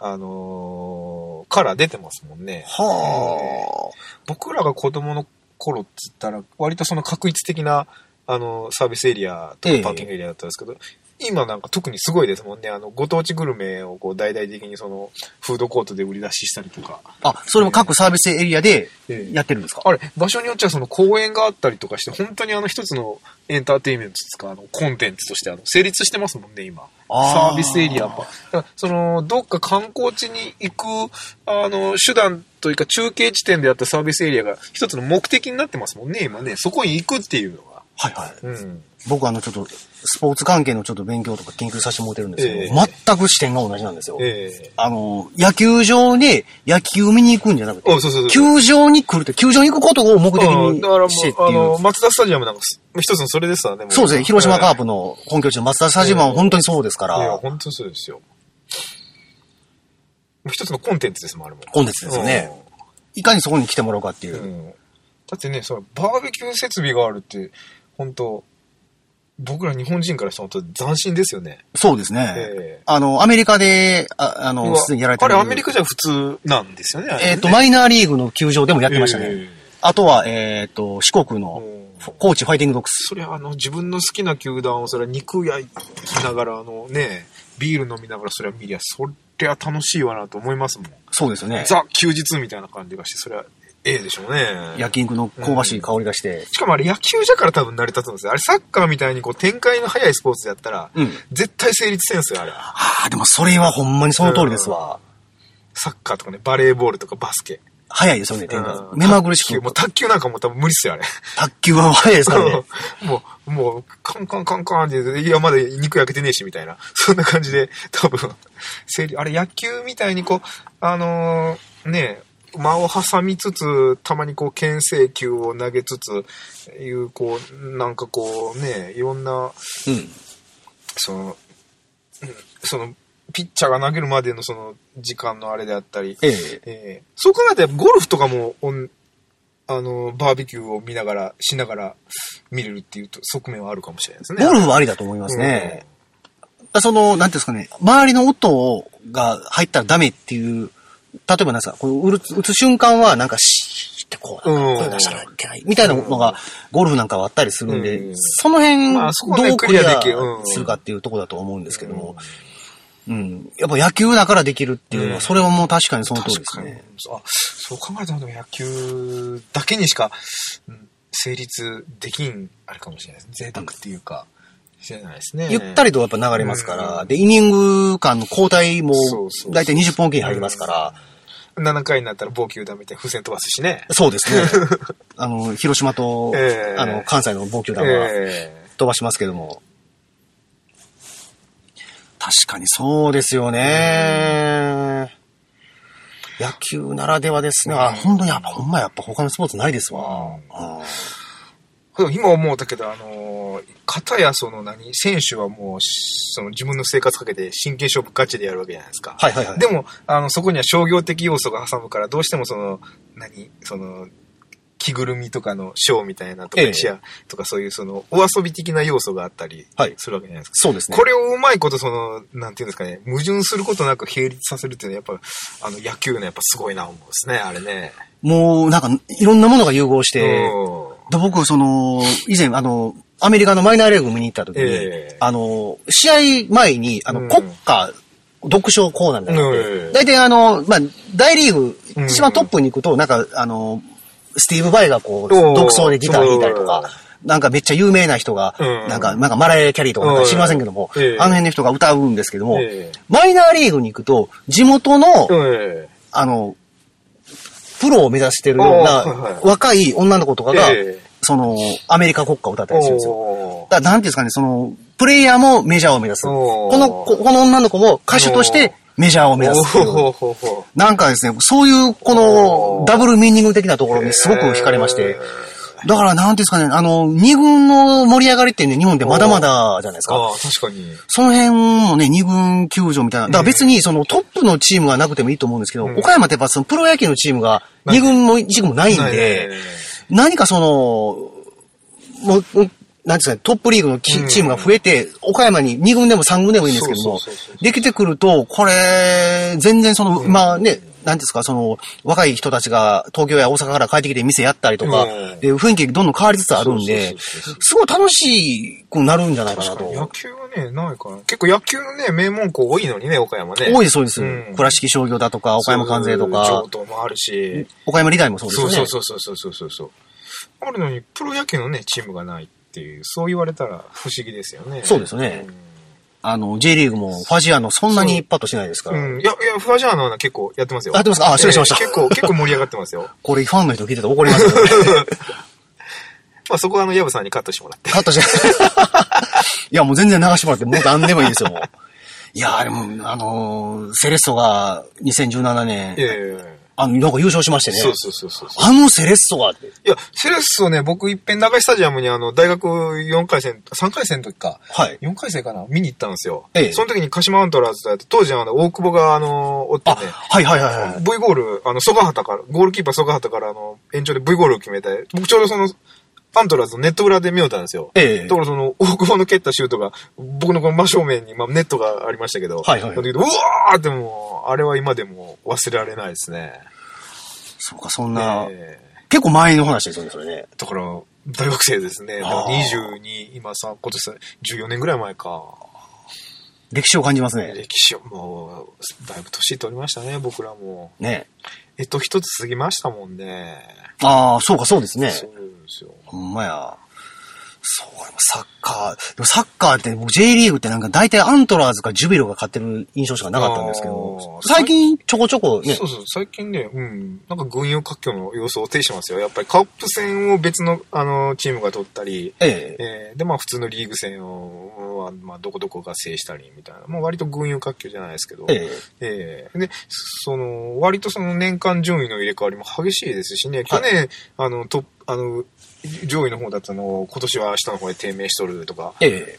あのーから出てますもんね。は僕らが子供の頃って言ったら、割とその確一的な、あの、サービスエリアとええかパーキングエリアだったんですけど、今なんか特にすごいですもんね。あの、ご当地グルメをこう大々的にその、フードコートで売り出ししたりとか。あ。あ、それも各サービスエリアでええやってるんですか、あれ、場所によっちゃその公園があったりとかして、本当にあの一つのエンターテインメントですか、あの、コンテンツとしてあの、成立してますもんね、今。サービスエリアは。だからその、どっか観光地に行く、あの、手段というか中継地点であったサービスエリアが一つの目的になってますもんね、今ね。そこに行くっていうのが。はいはい。うん。僕あの、ちょっと、スポーツ関係のちょっと勉強とか研究させてもらってるんですけど、ええ全く視点が同じなんですよ。ええあの、野球場で野球見に行くんじゃなくて、あそうそうそう球場に来るって、球場に行くことを目的にしてってう、あいうの、。松田スタジアムなんかす、一つのそれですわね。もそうですね、広島カープ。プの本拠地の松田スタジアムは本当にそうですかいや、ら、本当にそうですよ。一つのコンテンツですもん、あれも。コンテンツですよね。いかにそこに来てもらうかっていうう。ん。だってね、そのバーベキュー設備があるって、本当僕ら日本人からしたら本当斬新ですよね。そうですね。ええあの、アメリカで、ああの、すでにやられてる。あれアメリカじゃ普通なんですよね。ねえっ、と、マイナーリーグの球場でもやってましたね。ええあとは、えっ、と、四国のうん高知ファイティングドッグス。それはあの自分の好きな球団をそれは肉焼きながらあのね、ビール飲みながらそれは見りゃ、そりゃ楽しいわなと思いますもん。そうですよね。ザ休日みたいな感じがして、それはええでしょうね。焼肉の香ばしい香りがして。しかもあれ野球じゃから多分成り立つんですよ。あれサッカーみたいにこう展開の早いスポーツやったら、うん。絶対成立せんすよ、あれ。ああ、でもそれはほんまにその通りですわ。サッカーとかね、バレーボールとかバスケ。早いですよね、展開う。ん目まぐるしくもう。卓球なんかもう多分無理っすよ、あれ。卓球は早いですからね。もう、もう、カンカンカンカンって、いや、まだ肉焼けてねえし、みたいな。そんな感じで、多分、あれ、野球みたいにこう、あのーね、間を挟みつつ、たまにこう、牽制球を投げつつ、いう、こう、なんかこう、ね、いろんな、うん。その、うんその、ピッチャーが投げるまでのその、時間のあれであったり、ええ。ええそう考えたらゴルフとかもあのバーベキューを見ながらしながら見れるっていうと側面はあるかもしれないですね。ゴルフはありだと思いますね。その、なんていうんですかね、周りの音が入ったらダメっていう、例えばなんですか、こう打つ打つ瞬間はなんかシーってこう、声出したらいけないみたいなのが、ゴルフなんかはあったりするんで、うん。その辺、どうクリアするかっていうところだと思うんですけども、うん。やっぱ野球だからできるっていうのは、うん。それはもう確かにその通りですね。あそう考えたらでも野球だけにしか、うん成立できんあれかもしれないです。贅沢っていうか、しれないですね。ゆったりとやっぱ流れますから、うんで、イニング間の交代もだいたい20本おきに入りますから、7回になったら棒球ダメで風船飛ばすしね。そうですね。あの、広島と、ええあの、関西の棒球団はえ飛ばしますけども。確かにそうですよね。野球ならではですね。あ、本当にやっぱ、ほんまやっぱ他のスポーツないですわ。うん今思うたけど、あのー、片やその何、選手はもうし、その自分の生活かけて真剣勝負ガチでやるわけじゃないですか。はいはいはい。でも、あの、そこには商業的要素が挟むから、どうしてもその、何、その、着ぐるみとかのショーみたいなとか、ええチアとかそういうその、お遊び的な要素があったりはいするわけじゃないですか。そうですね。これをうまいことその、なんていうんですかね、矛盾することなく並立させるっていうのはやっぱ、あの、野球のやっぱすごいな思うんですね、あれね。もう、なんか、いろんなものが融合して、僕、その、以前、あの、アメリカのマイナーリーグ見に行った時に、ええ。あの、試合前に、あの、うん。国家読書コーナーみたい大体あの、まあ、大リーグ、うん。一番トップに行くと、なんか、あの、スティーブ・バイがこう、独奏でギター弾いたりとか、なんかめっちゃ有名な人が、うん。なんか、なんかマライア・キャリーとかなんか知りませんけども、あの辺の人が歌うんですけども、えマイナーリーグに行くと、地元の、え。あの、プロを目指してるような若い女の子とかが、ええ。その、アメリカ国歌を歌ったりするんですよ。だから、なんていうんですかね、その、プレイヤーもメジャーを目指す。この、ここの女の子も歌手としてメジャーを目指すなんかですね、そういう、こおの、ー。ダブルミーニング的なところにすごく惹かれまして、だから、なんていうんですかね、あの、二軍の盛り上がりってね、日本でまだまだじゃないですか。ああ、確かに。その辺もね、二軍球場みたいな。だから別にそのトップのチームがなくてもいいと思うんですけど、うん。岡山ってやっぱそのプロ野球のチームが二軍も一軍もないんで、何かその、もう、うんなんですかね、トップリーグのチームが増えて、岡山に2軍でも3軍でもいいんですけどもできてくると、これ、全然その、まあね、なんですか、その、若い人たちが東京や大阪から帰ってきて店やったりとかうん、で雰囲気どんどん変わりつつあるんですごい楽しくなるんじゃないかなと。野球はね、ないかな。結構野球のね、名門校多いのにね、岡山ね。多いです、そうですうん。倉敷商業だとか、岡山関西とか上、東もあるし。岡山理大もそうですそうよね。そうそうそうそうそうそう。あるのに、プロ野球のね、チームがないっていう、そう言われたら不思議ですよね。そうですねあの、J リーグもファジアのそんなにパッとしないですから。うん。うん。いや、いや、フワジャーのは結構やってますよ。やってますかあ失礼しましたえー結構、結構盛り上がってますよ。これファンの人聞いてたら怒りますよ、ね。まあそこはあの、ヤブさんにカットしてもらって。カットして。いや、もう全然流してもらって、もう何でもいいですよ、もう。いやーでも、あのーセレッソが2017年、いやいやいやあの、なんか優勝しましてね。そうそうそうそう。あのセレッソが。いや、セレッソね、僕いっぺん長井スタジアムにあの、大学4回戦、3回戦の時か。はい。4回戦かな？見に行ったんですよ。ええその時に鹿島アントラーズだって、当時あの、大久保があの、おってあ、ね、はいはいはいはい。V ゴール、あの、曽我畑から、ゴールキーパー曽我畑からあの、延長で V ゴールを決めて、僕ちょうどその、アントラーズのネット裏で見よったんですよ。ええだからその、大久保の蹴ったシュートが、僕のこの真正面に、まあ、ネットがありましたけど、はいはいその時うわーってもう、あれは今でも忘れられないですね。そうか、そんな、ええ結構前の話ですよね、それね。だから、大学生ですね。だからあー22、今さ、今年さ、14年ぐらい前か。歴史を感じますね。歴史を、もう、だいぶ年取りましたね、僕らも。ね。えっと、一つ過ぎましたもんね。ああ、そうか、そうですね。そうですよ。ほんまや。そう、サッカー、でもサッカーって僕 J リーグってなんか大体アントラーズかジュビロが勝ってる印象しかなかったんですけど最近ちょこちょこね。そ、うそう、最近ね、うん、なんか軍用活況の様子を呈してますよ。やっぱりカップ戦を別の、あの、チームが取ったり、ええ、えーで、まあ普通のリーグ戦を、はまあどこどこが制したりみたいな。まあ割と軍用活況じゃないですけど、ええ。えで、その、割とその年間順位の入れ替わりも激しいですしね、去年、あの、トップ、あの、上位の方だったのを今年は下の方へ低迷しとるとか、え、ええ。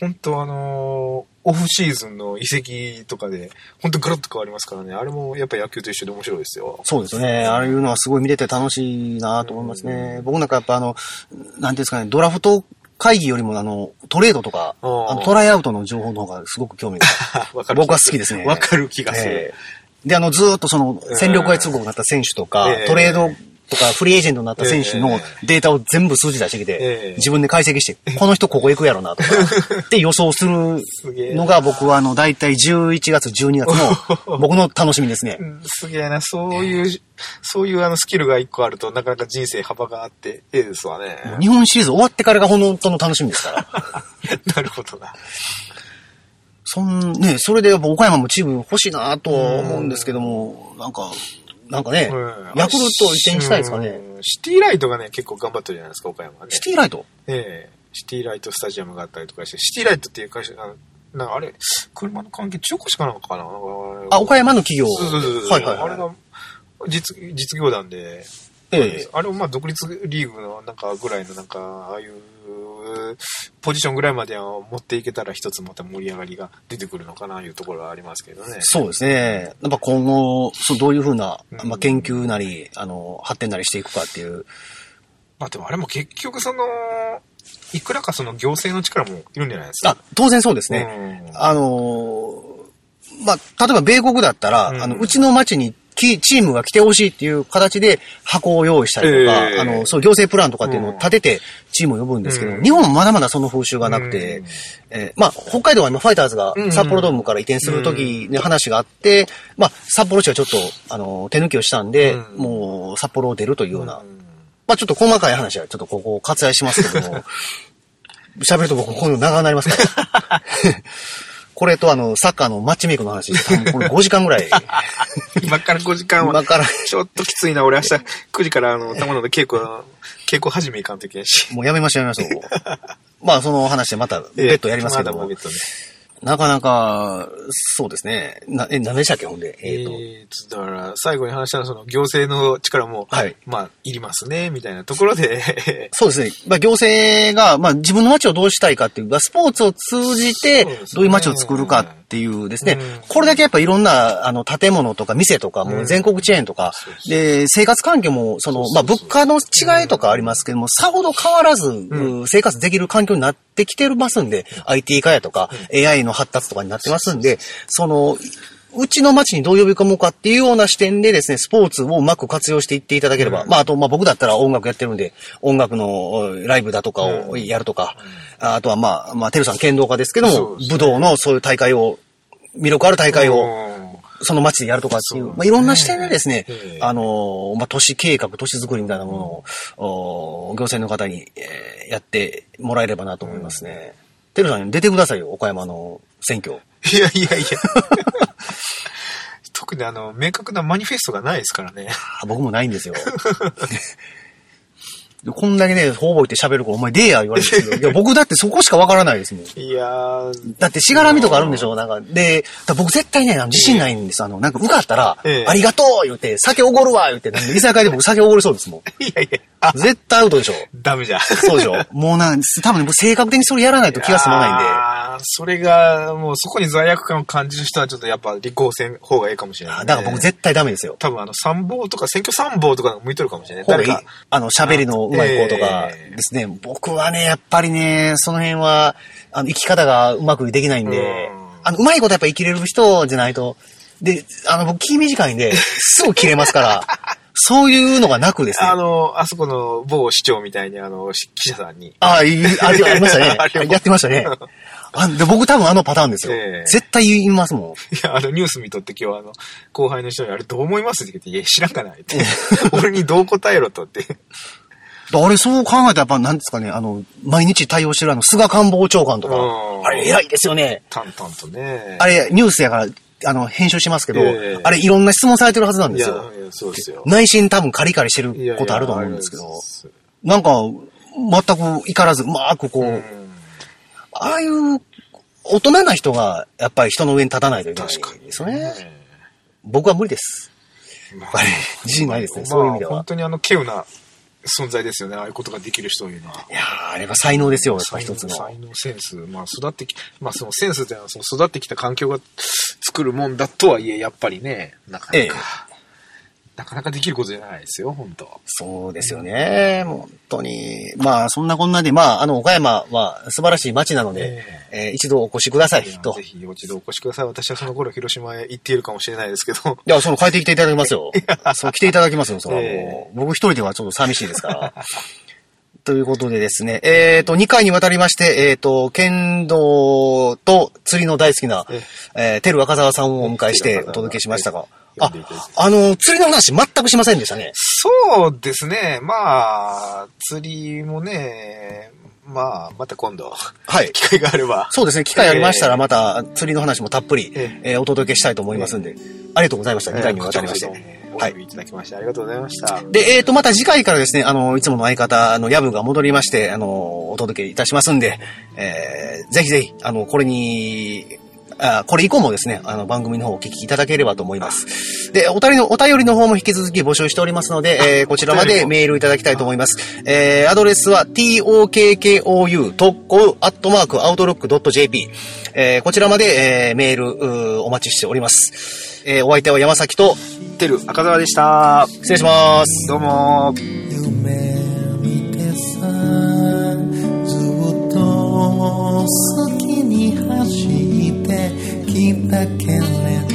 本当あのオフシーズンの移籍とかで、本当ガラッと変わりますからね、あれもやっぱ野球と一緒で面白いですよ。そうですよね。ああいうのはすごい見てて楽しいなと思いますね。僕なんかやっぱあの、なんていうんですかね、ドラフト会議よりもあの、トレードとか、あーあのトライアウトの情報の方がすごく興味が わかる僕は好きですね。わかる気がする。ええで、あの、ずーっとその、戦力外通告になった選手とか、ええトレードとかフリーエージェントになった選手のえデータを全部数字出してきて、ええ自分で解析して、この人ここ行くやろなとか、って予想するのが僕はあの、だいたい11月、12月の 僕の楽しみですねう。んすげえな、そういう、そういうあのスキルが一個あると、なかなか人生幅があって、ええですわね。日本シリーズ終わってからが本当の楽しみですから。なるほどな。そん、ね、それでやっぱ岡山もチーム欲しいなとは思うんですけども、なんか、なんかね、うんヤクルト移転したいですかね。うんシティライトがね、結構頑張ってるじゃないですか、岡山はね。シティライト？ええシティライトスタジアムがあったりとかして、シティライトっていう会社、あのなんかあれ、車の関係、中古車かなんかかな？あ、岡山の企業。そうそうそうそう。はいはいはい。あれが、実、実業団で、ええあれをまあ独立リーグのなんかぐらいのなんか、ああいう、ポジションぐらいまでは持っていけたら一つまた盛り上がりが出てくるのかないうところはありますけどね。そうですね。やっぱ今後、そうどういうふうな、うんまあ、研究なり、あの、発展なりしていくかっていう。まあでもあれも結局その、いくらかその行政の力もいるんじゃないですか。あ、当然そうですね。ねあのーまあ、例えば米国だったら、うんあの、うちの町にきチームが来てほしいっていう形で箱を用意したりとか、ええ。あの、そう行政プランとかっていうのを立ててチームを呼ぶんですけど、うん。日本はまだまだその風習がなくて、うん。えーまあ、北海道は今ファイターズがうん札幌ドームから移転する時に話があって、まあ、札幌市がちょっと、あの、手抜きをしたんで、うん。もう札幌を出るというような、うん。まあちょっと細かい話はちょっとここ割愛しますけども、喋ると僕こういうの長くなりますから。これとあの、サッカーのマッチメイクの話、これ5時間ぐらい。今から5時間は今から、ちょっときついな。俺明日9時からあの、玉野で稽古、稽古始めいかんといけんし。もうやめましょうやめましょう。まあその話でまた 別途やりますけどもまあ。別途ねなかなか、そうですね。な、え、何でしたっけ、ほんで？えっ、と。えーと、だから、最後に話したのは、その、行政の力も、はい。まあ、いりますね、みたいなところで、そうですね。まあ、行政が、まあ、自分の街をどうしたいかっていう、まあスポーツを通じてどういう街を作るかっていうですね。うん。これだけやっぱいろんな、あの、建物とか店とか、もう全国チェーンとか、そうそうで、生活環境も、その、まあ、物価の違いとかありますけども、さほど変わらず、うん。生活できる環境になってきてますん。で、IT 化やとか、AI の発達とかになってますんで、その、うちの街にどう呼び込もうかっていうような視点でですね、スポーツをうまく活用していっていただければ、まあ、あと、まあ僕だったら音楽やってるんで、音楽のおライブだとかをやるとか、ああとはまあ、まあ、テルさん剣道家ですけども、ね。武道のそういう大会を、魅力ある大会を、うん。その街でやるとかっていう、まあ、いろんな視点でですねええ、あの、まあ、都市計画、都市づくりみたいなものを、お行政の方に、えーやってもらえればなと思いますね。テルさん出てくださいよ、岡山の選挙。いやいやいや。特にあの、明確なマニフェストがないですからね。あ僕もないんですよ。でこんだけね、ほぼいて喋る子、お前出えや言われるんですけど、いや、僕だってそこしかわからないですもん。いやー、だってしがらみとかあるんでしょなんか、で、僕絶対ね、あの自信ないんです。あの、なんか受かったら、ええありがとう言って、酒おごるわ言って、なんで居酒屋で僕酒おごりそうですもん。いやいや、あ、絶対アウトでしょダメじゃん。そうでしょ もうなん、多分ね、僕性格的にそれやらないと気が済まないんで。あーそれが、もうそこに罪悪感を感じる人はちょっとやっぱ立候補せん方がいいかもしれない、あだから僕絶対ダメですよ。多分あの参謀とか選挙参謀とか向いとるかもしれない誰か。あの、喋りの上手い子とかええですね。僕はね、やっぱりね、その辺は、あの、生き方がうまくできないんでうん、あの、うまいことやっぱ生きれる人じゃないと、で、あの、僕気短いんで、すぐ切れますから、そういうのがなくですね。あの、あそこの某市長みたいにあの、し記者さんに。ああ、ありましたね やってましたね。あで僕多分あのパターンですよ。ええ絶対言いますもん。いや、あの、ニュース見とって今日あの、後輩の人にあれどう思いますって言って、いや、知らんかないって。俺にどう答えろとって。あれ、そう考えたらやっぱ、なんですかね、あの、毎日対応してるあの、菅官房長官とかう、んあれ偉いですよね。淡々とね。あれ、ニュースやから、あの、編集しますけど、ええあれ、いろんな質問されてるはずなんいや、ですよ。いやそうですよ。内心多分カリカリしていやいやることあると思うんですけどあれですなんか、全く怒らず、うまくこう、うんああいう、大人な人が、やっぱり人の上に立たないといけない確かに。ですよね。僕は無理です。まやっぱり、自信ないですね、まあそういう意味では本。当にあの、稀有な存在ですよね。ああいうことができる人いうのは。いやーあれは才能ですよ、やっぱ一つの。才能、センス。まあ、育ってき、まあ、そのセンスっていうのは、その育ってきた環境が作るもんだとはいえ、やっぱりね、なかなか、ええなかなかできることじゃないですよ、本当そうですよね。本当に。まあ、そんなこんなで、まあ、あの、岡山は素晴らしい街なので、えー一度お越しください、と。ぜひ、一度お越しください。私はその頃、広島へ行っているかもしれないですけど。いや、その帰ってきていただきますよ。そう、来ていただきますよ、それはもう。え僕一人ではちょっと寂しいですから。ということでですね、えっ、と、2回にわたりまして、えっ、と、剣道と釣りの大好きな、ええー、テル若沢さんをお迎えしてお届けしましたが、ああの、釣りの話全くしませんでしたね。そうですね。まあ、釣りもね、まあ、また今度、はい。機会があれば。そうですね、機会ありましたら、えまた釣りの話もたっぷり、ええーお届けしたいと思いますんで、ありがとうございました、2回にわたりまして。はいいただきまして、ありがとうございました。で、えっ、と、また次回からですね、あの、いつもの相方、あの、ヤブが戻りまして、あの、お届けいたしますんで、えー、ぜひぜひ、あの、これに、あこれ以降もですね、あの、番組の方をお聞きいただければと思います。で、お便りの、お便りの方も引き続き募集しておりますので、えー、こちらまでメールいただきたいと思います。えー、アドレスは、tokkou, 特攻、アットマーク、アウトロック .jp。えー、こちらまで、えー、メール、お待ちしております。えー、お相手は山崎と、てる赤澤でした。失礼します。どうも。夢見てさずっとって